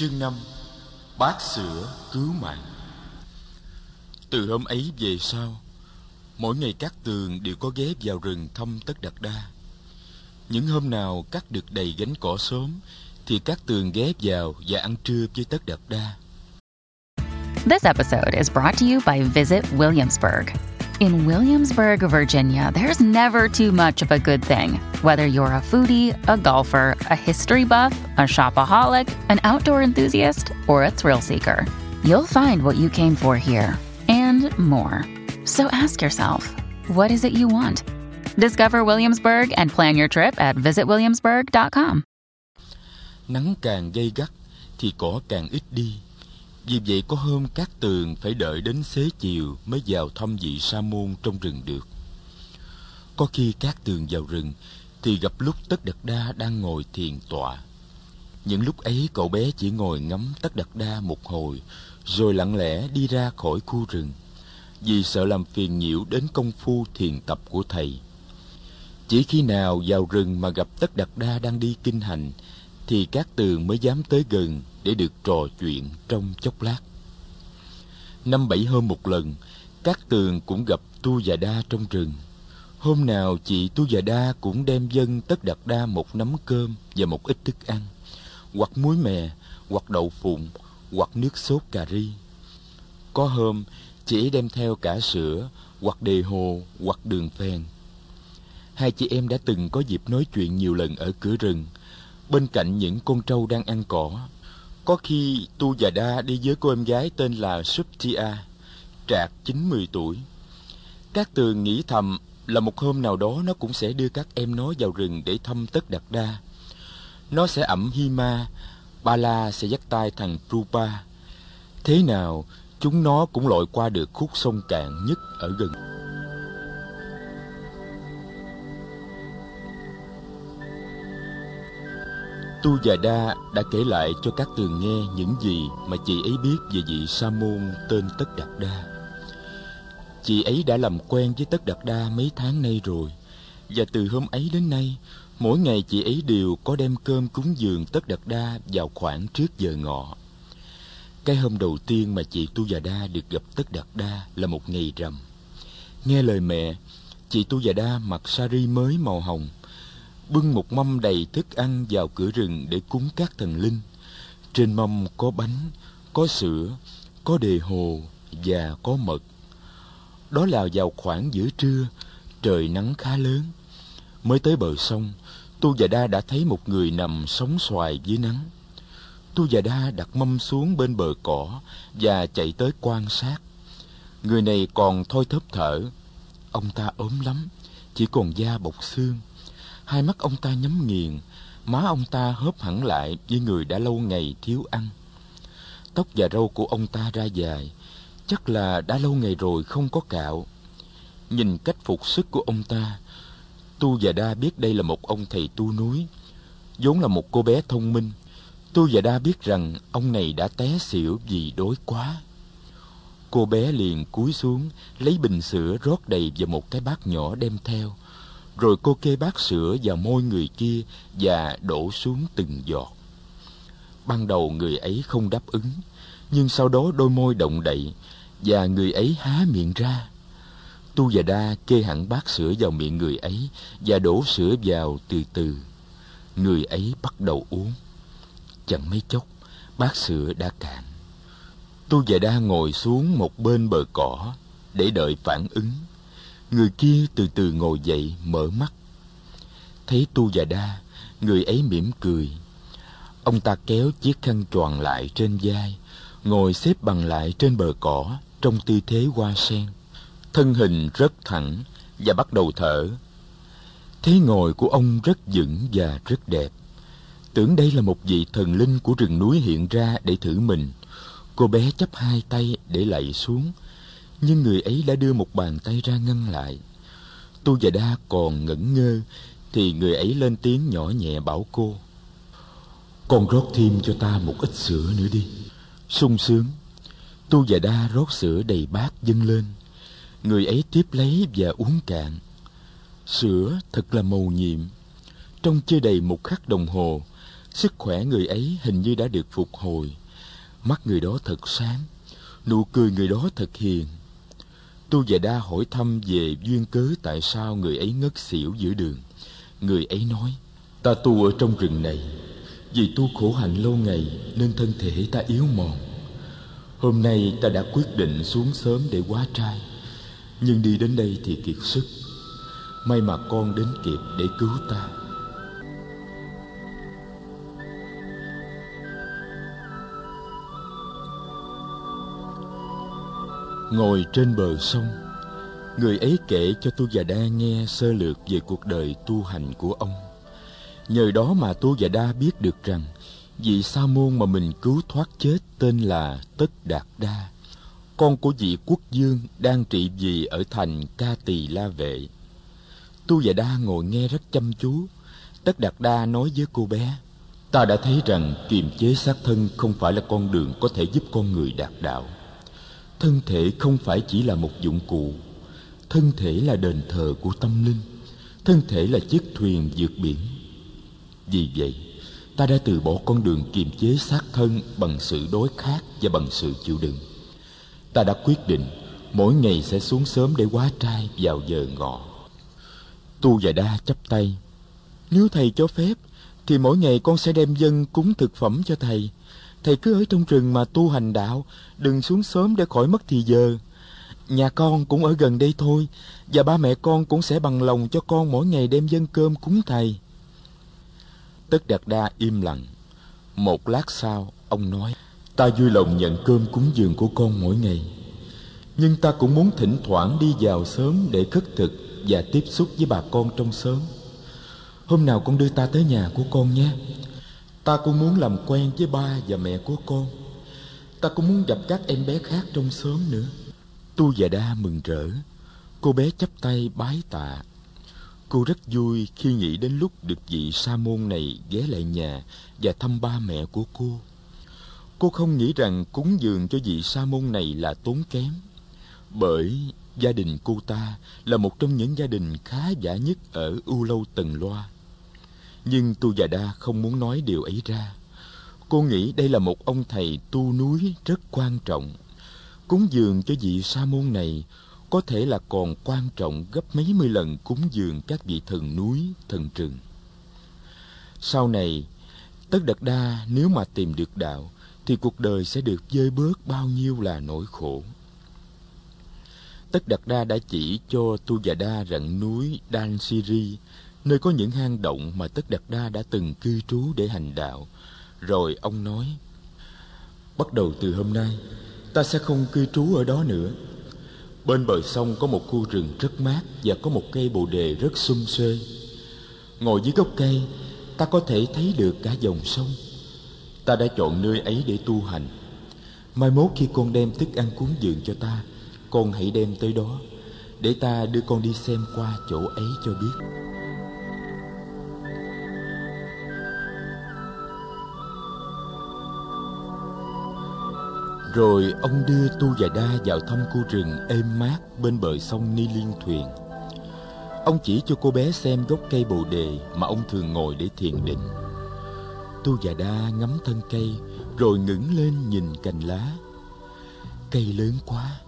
Chương 5 Bát sữa cứu mạng. Từ hôm ấy về sau, Mỗi ngày các tường đều có ghé vào rừng thăm tất đặt đa. Những hôm nào cắt được đầy gánh cỏ sớm, Thì các tường ghé vào và ăn trưa với tất đặt đa. This episode is brought to you by Visit Williamsburg. In Williamsburg, Virginia, there's never too much of a good thing. Whether you're a foodie, a golfer, a history buff, a shopaholic, an outdoor enthusiast, or a thrill seeker, you'll find what you came for here and more. So ask yourself, what is it you want? Discover Williamsburg and plan your trip at visitwilliamsburg.com. Nắng càng gay gắt thì cỏ càng ít đi Vì vậy có hôm các tường phải đợi đến xế chiều mới vào thăm vị sa môn trong rừng được. Có khi các tường vào rừng thì gặp lúc Tất Đật Đa đang ngồi thiền tọa. Những lúc ấy cậu bé chỉ ngồi ngắm Tất Đật Đa một hồi, rồi lặng lẽ đi ra khỏi khu rừng, vì sợ làm phiền nhiễu đến công phu thiền tập của thầy. Chỉ khi nào vào rừng mà gặp Tất Đật Đa đang đi kinh hành thì các tường mới dám tới gần để được trò chuyện trong chốc lát. Năm bảy hôm một lần, các tường cũng gặp Tu và Đa trong rừng. Hôm nào chị Tu và Đa cũng đem dân tất đặt đa một nắm cơm và một ít thức ăn, hoặc muối mè, hoặc đậu phụng, hoặc nước sốt cà ri. Có hôm, chị đem theo cả sữa, hoặc đề hồ, hoặc đường phèn. Hai chị em đã từng có dịp nói chuyện nhiều lần ở cửa rừng, bên cạnh những con trâu đang ăn cỏ. Có khi Tu và Đa đi với cô em gái tên là Subtia, trạc chín mười tuổi. Các tường nghĩ thầm là một hôm nào đó nó cũng sẽ đưa các em nó vào rừng để thăm tất đặt đa. Nó sẽ ẩm Hima, Ba La sẽ dắt tay thằng Trupa. Thế nào, chúng nó cũng lội qua được khúc sông cạn nhất ở gần. Tu và Đa đã kể lại cho các tường nghe những gì mà chị ấy biết về vị sa môn tên Tất Đạt Đa. Chị ấy đã làm quen với Tất Đạt Đa mấy tháng nay rồi, và từ hôm ấy đến nay, mỗi ngày chị ấy đều có đem cơm cúng dường Tất Đạt Đa vào khoảng trước giờ ngọ. Cái hôm đầu tiên mà chị Tu Già Đa được gặp Tất Đạt Đa là một ngày rằm. Nghe lời mẹ, chị Tu Già Đa mặc sari mới màu hồng, bưng một mâm đầy thức ăn vào cửa rừng để cúng các thần linh. Trên mâm có bánh, có sữa, có đề hồ và có mật. Đó là vào khoảng giữa trưa, trời nắng khá lớn. Mới tới bờ sông, Tu và Đa đã thấy một người nằm sóng xoài dưới nắng. Tu và Đa đặt mâm xuống bên bờ cỏ và chạy tới quan sát. Người này còn thôi thấp thở. Ông ta ốm lắm, chỉ còn da bọc xương. Hai mắt ông ta nhắm nghiền, má ông ta hớp hẳn lại như người đã lâu ngày thiếu ăn. Tóc và râu của ông ta ra dài, chắc là đã lâu ngày rồi không có cạo. Nhìn cách phục sức của ông ta, Tu và Đa biết đây là một ông thầy tu núi, vốn là một cô bé thông minh. Tu và Đa biết rằng ông này đã té xỉu vì đói quá. Cô bé liền cúi xuống, lấy bình sữa rót đầy vào một cái bát nhỏ đem theo. Rồi cô kê bát sữa vào môi người kia và đổ xuống từng giọt. Ban đầu người ấy không đáp ứng, nhưng sau đó đôi môi động đậy và người ấy há miệng ra. Tu và Đa kê hẳn bát sữa vào miệng người ấy và đổ sữa vào từ từ. Người ấy bắt đầu uống. Chẳng mấy chốc, bát sữa đã cạn. Tu và Đa ngồi xuống một bên bờ cỏ để đợi phản ứng. Người kia từ từ ngồi dậy mở mắt. Thấy Tu và Đa, người ấy mỉm cười. Ông ta kéo chiếc khăn choàng lại trên vai, ngồi xếp bằng lại trên bờ cỏ trong tư thế hoa sen. Thân hình rất thẳng và bắt đầu thở. Thế ngồi của ông rất vững và rất đẹp. Tưởng đây là một vị thần linh của rừng núi hiện ra để thử mình. Cô bé chấp hai tay để lạy xuống, nhưng người ấy đã đưa một bàn tay ra ngăn lại. Tu và Đa còn ngẩn ngơ, thì người ấy lên tiếng nhỏ nhẹ bảo cô. Con rót thêm cho ta một ít sữa nữa đi. sung sướng, Tu và Đa rót sữa đầy bát dâng lên. Người ấy tiếp lấy và uống cạn. Sữa thật là màu nhiệm. Trong chưa đầy một khắc đồng hồ, Sức khỏe người ấy hình như đã được phục hồi. Mắt người đó thật sáng, nụ cười người đó thật hiền. Tu Già Đa hỏi thăm về duyên cớ tại sao người ấy ngất xỉu giữa đường. Người ấy nói, ta tu ở trong rừng này, vì tu khổ hạnh lâu ngày nên thân thể ta yếu mòn. Hôm nay ta đã quyết định xuống sớm để quá trai, nhưng đi đến đây thì kiệt sức. May mà con đến kịp để cứu ta. Ngồi trên bờ sông, người ấy kể cho Tu Già Đa nghe sơ lược về cuộc đời tu hành của ông. Nhờ đó mà Tu Già Đa biết được rằng vị sa môn mà mình cứu thoát chết tên là Tất Đạt Đa, con của vị quốc dương đang trị vì ở thành Ca Tỳ La Vệ. Tu Già Đa ngồi nghe rất chăm chú. Tất Đạt Đa nói với cô bé, ta đã thấy rằng kiềm chế xác thân không phải là con đường có thể giúp con người đạt đạo thân thể không phải chỉ là một dụng cụ. Thân thể là đền thờ của tâm linh. Thân thể là chiếc thuyền vượt biển. Vì vậy, ta đã từ bỏ con đường kiềm chế xác thân bằng sự đối khác và bằng sự chịu đựng. Ta đã quyết định mỗi ngày sẽ xuống sớm để quá trai vào giờ ngọ. Tu và đa chắp tay, nếu thầy cho phép, thì mỗi ngày con sẽ đem dân cúng thực phẩm cho thầy thầy cứ ở trong rừng mà tu hành đạo, đừng xuống sớm để khỏi mất thì giờ. Nhà con cũng ở gần đây thôi, và ba mẹ con cũng sẽ bằng lòng cho con mỗi ngày đem dân cơm cúng thầy. Tất đạt đa im lặng. Một lát sau, ông nói, ta vui lòng nhận cơm cúng dường của con mỗi ngày. Nhưng ta cũng muốn thỉnh thoảng đi vào sớm để khất thực và tiếp xúc với bà con trong sớm. hôm nào con đưa ta tới nhà của con nhé. Ta cũng muốn làm quen với ba và mẹ của con Ta cũng muốn gặp các em bé khác trong xóm nữa Tu và Đa mừng rỡ Cô bé chắp tay bái tạ Cô rất vui khi nghĩ đến lúc được vị sa môn này ghé lại nhà và thăm ba mẹ của cô. Cô không nghĩ rằng cúng dường cho vị sa môn này là tốn kém. Bởi gia đình cô ta là một trong những gia đình khá giả nhất ở U Lâu Tần Loa. Nhưng Tu Già Đa không muốn nói điều ấy ra. Cô nghĩ đây là một ông thầy tu núi rất quan trọng. Cúng dường cho vị sa môn này có thể là còn quan trọng gấp mấy mươi lần cúng dường các vị thần núi, thần rừng. Sau này, Tất Đật Đa nếu mà tìm được đạo, thì cuộc đời sẽ được dơi bớt bao nhiêu là nỗi khổ. Tất Đạt Đa đã chỉ cho Tu Già Đa rặng núi Đan Siri nơi có những hang động mà Tất Đạt Đa đã từng cư trú để hành đạo. Rồi ông nói, Bắt đầu từ hôm nay, ta sẽ không cư trú ở đó nữa. Bên bờ sông có một khu rừng rất mát và có một cây bồ đề rất xum xuê. Ngồi dưới gốc cây, ta có thể thấy được cả dòng sông. Ta đã chọn nơi ấy để tu hành. Mai mốt khi con đem thức ăn cúng dường cho ta, con hãy đem tới đó, để ta đưa con đi xem qua chỗ ấy cho biết. Rồi ông đưa Tu và Đa vào thăm khu rừng êm mát bên bờ sông Ni Liên Thuyền. Ông chỉ cho cô bé xem gốc cây bồ đề mà ông thường ngồi để thiền định. Tu và Đa ngắm thân cây rồi ngẩng lên nhìn cành lá. Cây lớn quá,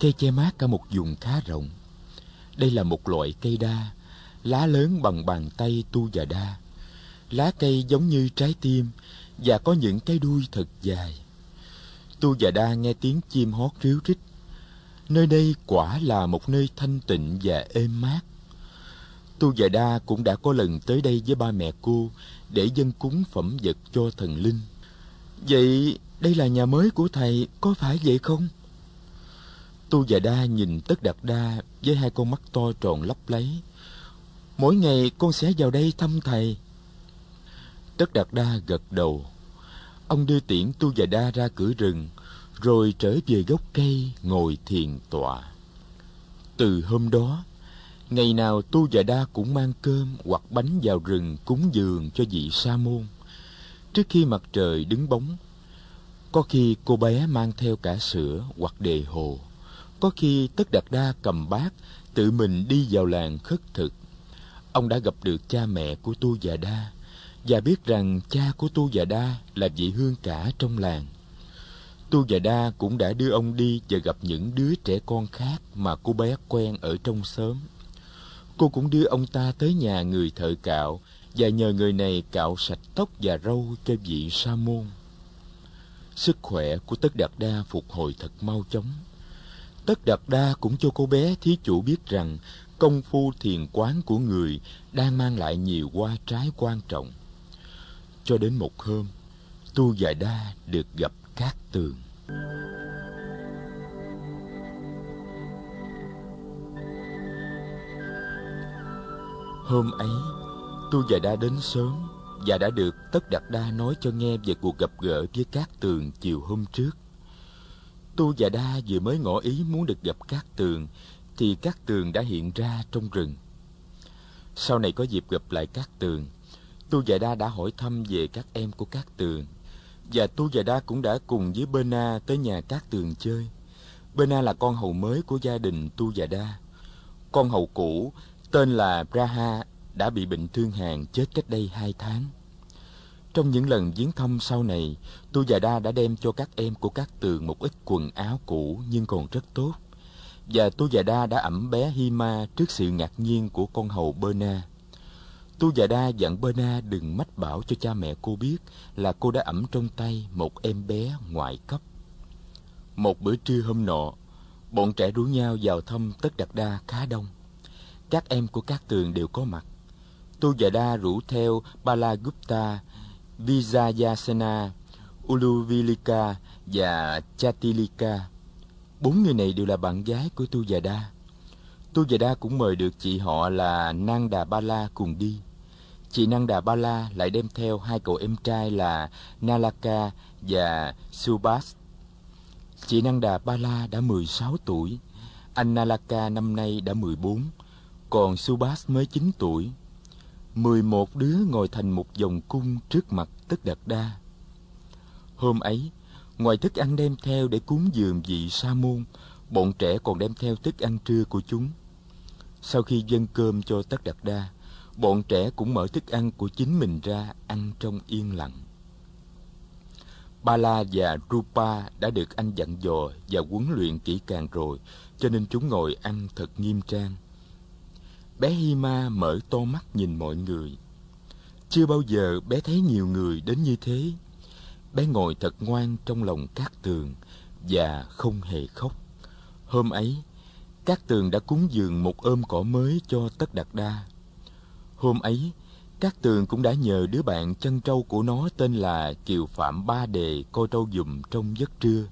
cây che mát cả một vùng khá rộng. Đây là một loại cây đa, lá lớn bằng bàn tay Tu và Đa. Lá cây giống như trái tim và có những cái đuôi thật dài. Tu và Đa nghe tiếng chim hót ríu rít. Nơi đây quả là một nơi thanh tịnh và êm mát. Tu và Đa cũng đã có lần tới đây với ba mẹ cô để dân cúng phẩm vật cho thần linh. Vậy đây là nhà mới của thầy, có phải vậy không? Tu và Đa nhìn Tất Đạt Đa với hai con mắt to tròn lấp lấy. Mỗi ngày con sẽ vào đây thăm thầy. Tất Đạt Đa gật đầu. Ông đưa tiễn Tu và Đa ra cửa rừng, rồi trở về gốc cây ngồi thiền tọa. Từ hôm đó, ngày nào Tu và Đa cũng mang cơm hoặc bánh vào rừng cúng dường cho vị sa môn. Trước khi mặt trời đứng bóng, có khi cô bé mang theo cả sữa hoặc đề hồ. Có khi Tất Đạt Đa cầm bát, tự mình đi vào làng khất thực. Ông đã gặp được cha mẹ của Tu và Đa, và biết rằng cha của Tu Già Đa là vị hương cả trong làng. Tu Già Đa cũng đã đưa ông đi và gặp những đứa trẻ con khác mà cô bé quen ở trong xóm. Cô cũng đưa ông ta tới nhà người thợ cạo và nhờ người này cạo sạch tóc và râu cho vị sa môn. Sức khỏe của Tất Đạt Đa phục hồi thật mau chóng. Tất Đạt Đa cũng cho cô bé thí chủ biết rằng công phu thiền quán của người đang mang lại nhiều hoa trái quan trọng. Cho đến một hôm, Tu Già Đa được gặp Cát Tường. Hôm ấy, Tu Già Đa đến sớm và đã được Tất Đạt Đa nói cho nghe về cuộc gặp gỡ với Cát Tường chiều hôm trước. Tu Già Đa vừa mới ngỏ ý muốn được gặp Cát Tường thì Cát Tường đã hiện ra trong rừng. Sau này có dịp gặp lại Cát Tường, Tu Già Đa đã hỏi thăm về các em của Cát Tường và Tu Già Đa cũng đã cùng với Bena tới nhà Cát Tường chơi. Bena là con hầu mới của gia đình Tu Già Đa. Con hầu cũ tên là Braha đã bị bệnh thương hàn chết cách đây hai tháng. Trong những lần viếng thăm sau này, Tu Già Đa đã đem cho các em của các tường một ít quần áo cũ nhưng còn rất tốt. Và Tu Già Đa đã ẩm bé Hima trước sự ngạc nhiên của con hầu Berna. Tu Già Đa dặn Berna đừng mách bảo cho cha mẹ cô biết là cô đã ẩm trong tay một em bé ngoại cấp. Một bữa trưa hôm nọ, bọn trẻ rủ nhau vào thăm Tất Đạt Đa khá đông. Các em của các tường đều có mặt. Tu Già Đa rủ theo Balagupta, Vijayasena, Uluvilika và Chatilika. Bốn người này đều là bạn gái của Tu Già Đa. Tu Già Đa cũng mời được chị họ là Nang Đà Ba La cùng đi. Chị năng Đà Ba La lại đem theo hai cậu em trai là Nalaka và Subhas. Chị năng Đà Ba La đã 16 tuổi, anh Nalaka năm nay đã 14, còn Subhas mới 9 tuổi. 11 đứa ngồi thành một vòng cung trước mặt Tất Đạt Đa. Hôm ấy, ngoài thức ăn đem theo để cúng dường vị sa môn, bọn trẻ còn đem theo thức ăn trưa của chúng. Sau khi dâng cơm cho Tất Đạt Đa, bọn trẻ cũng mở thức ăn của chính mình ra ăn trong yên lặng. Ba La và Rupa đã được anh dặn dò và huấn luyện kỹ càng rồi, cho nên chúng ngồi ăn thật nghiêm trang. Bé Hima mở to mắt nhìn mọi người. Chưa bao giờ bé thấy nhiều người đến như thế. Bé ngồi thật ngoan trong lòng các tường và không hề khóc. Hôm ấy, các tường đã cúng dường một ôm cỏ mới cho Tất Đạt Đa. Hôm ấy, các tường cũng đã nhờ đứa bạn chân trâu của nó tên là Kiều Phạm Ba Đề coi trâu dùm trong giấc trưa.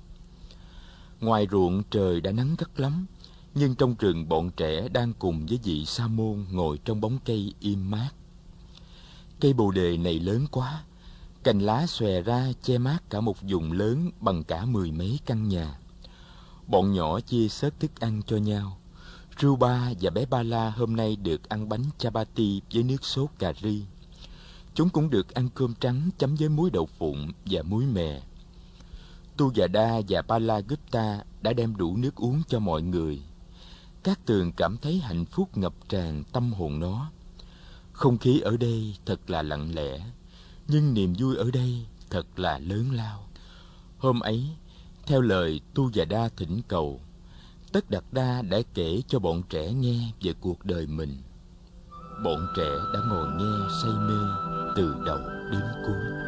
Ngoài ruộng trời đã nắng gắt lắm, nhưng trong rừng bọn trẻ đang cùng với vị sa môn ngồi trong bóng cây im mát. Cây bồ đề này lớn quá, cành lá xòe ra che mát cả một vùng lớn bằng cả mười mấy căn nhà. Bọn nhỏ chia sớt thức ăn cho nhau. Ruba và bé Ba La hôm nay được ăn bánh chapati với nước sốt cà ri. Chúng cũng được ăn cơm trắng chấm với muối đậu phụng và muối mè. Tu Già Đa và Ba La Gupta đã đem đủ nước uống cho mọi người. Các tường cảm thấy hạnh phúc ngập tràn tâm hồn nó. Không khí ở đây thật là lặng lẽ, nhưng niềm vui ở đây thật là lớn lao. Hôm ấy, theo lời Tu Già Đa thỉnh cầu, Tất Đạt Đa đã kể cho bọn trẻ nghe về cuộc đời mình. Bọn trẻ đã ngồi nghe say mê từ đầu đến cuối.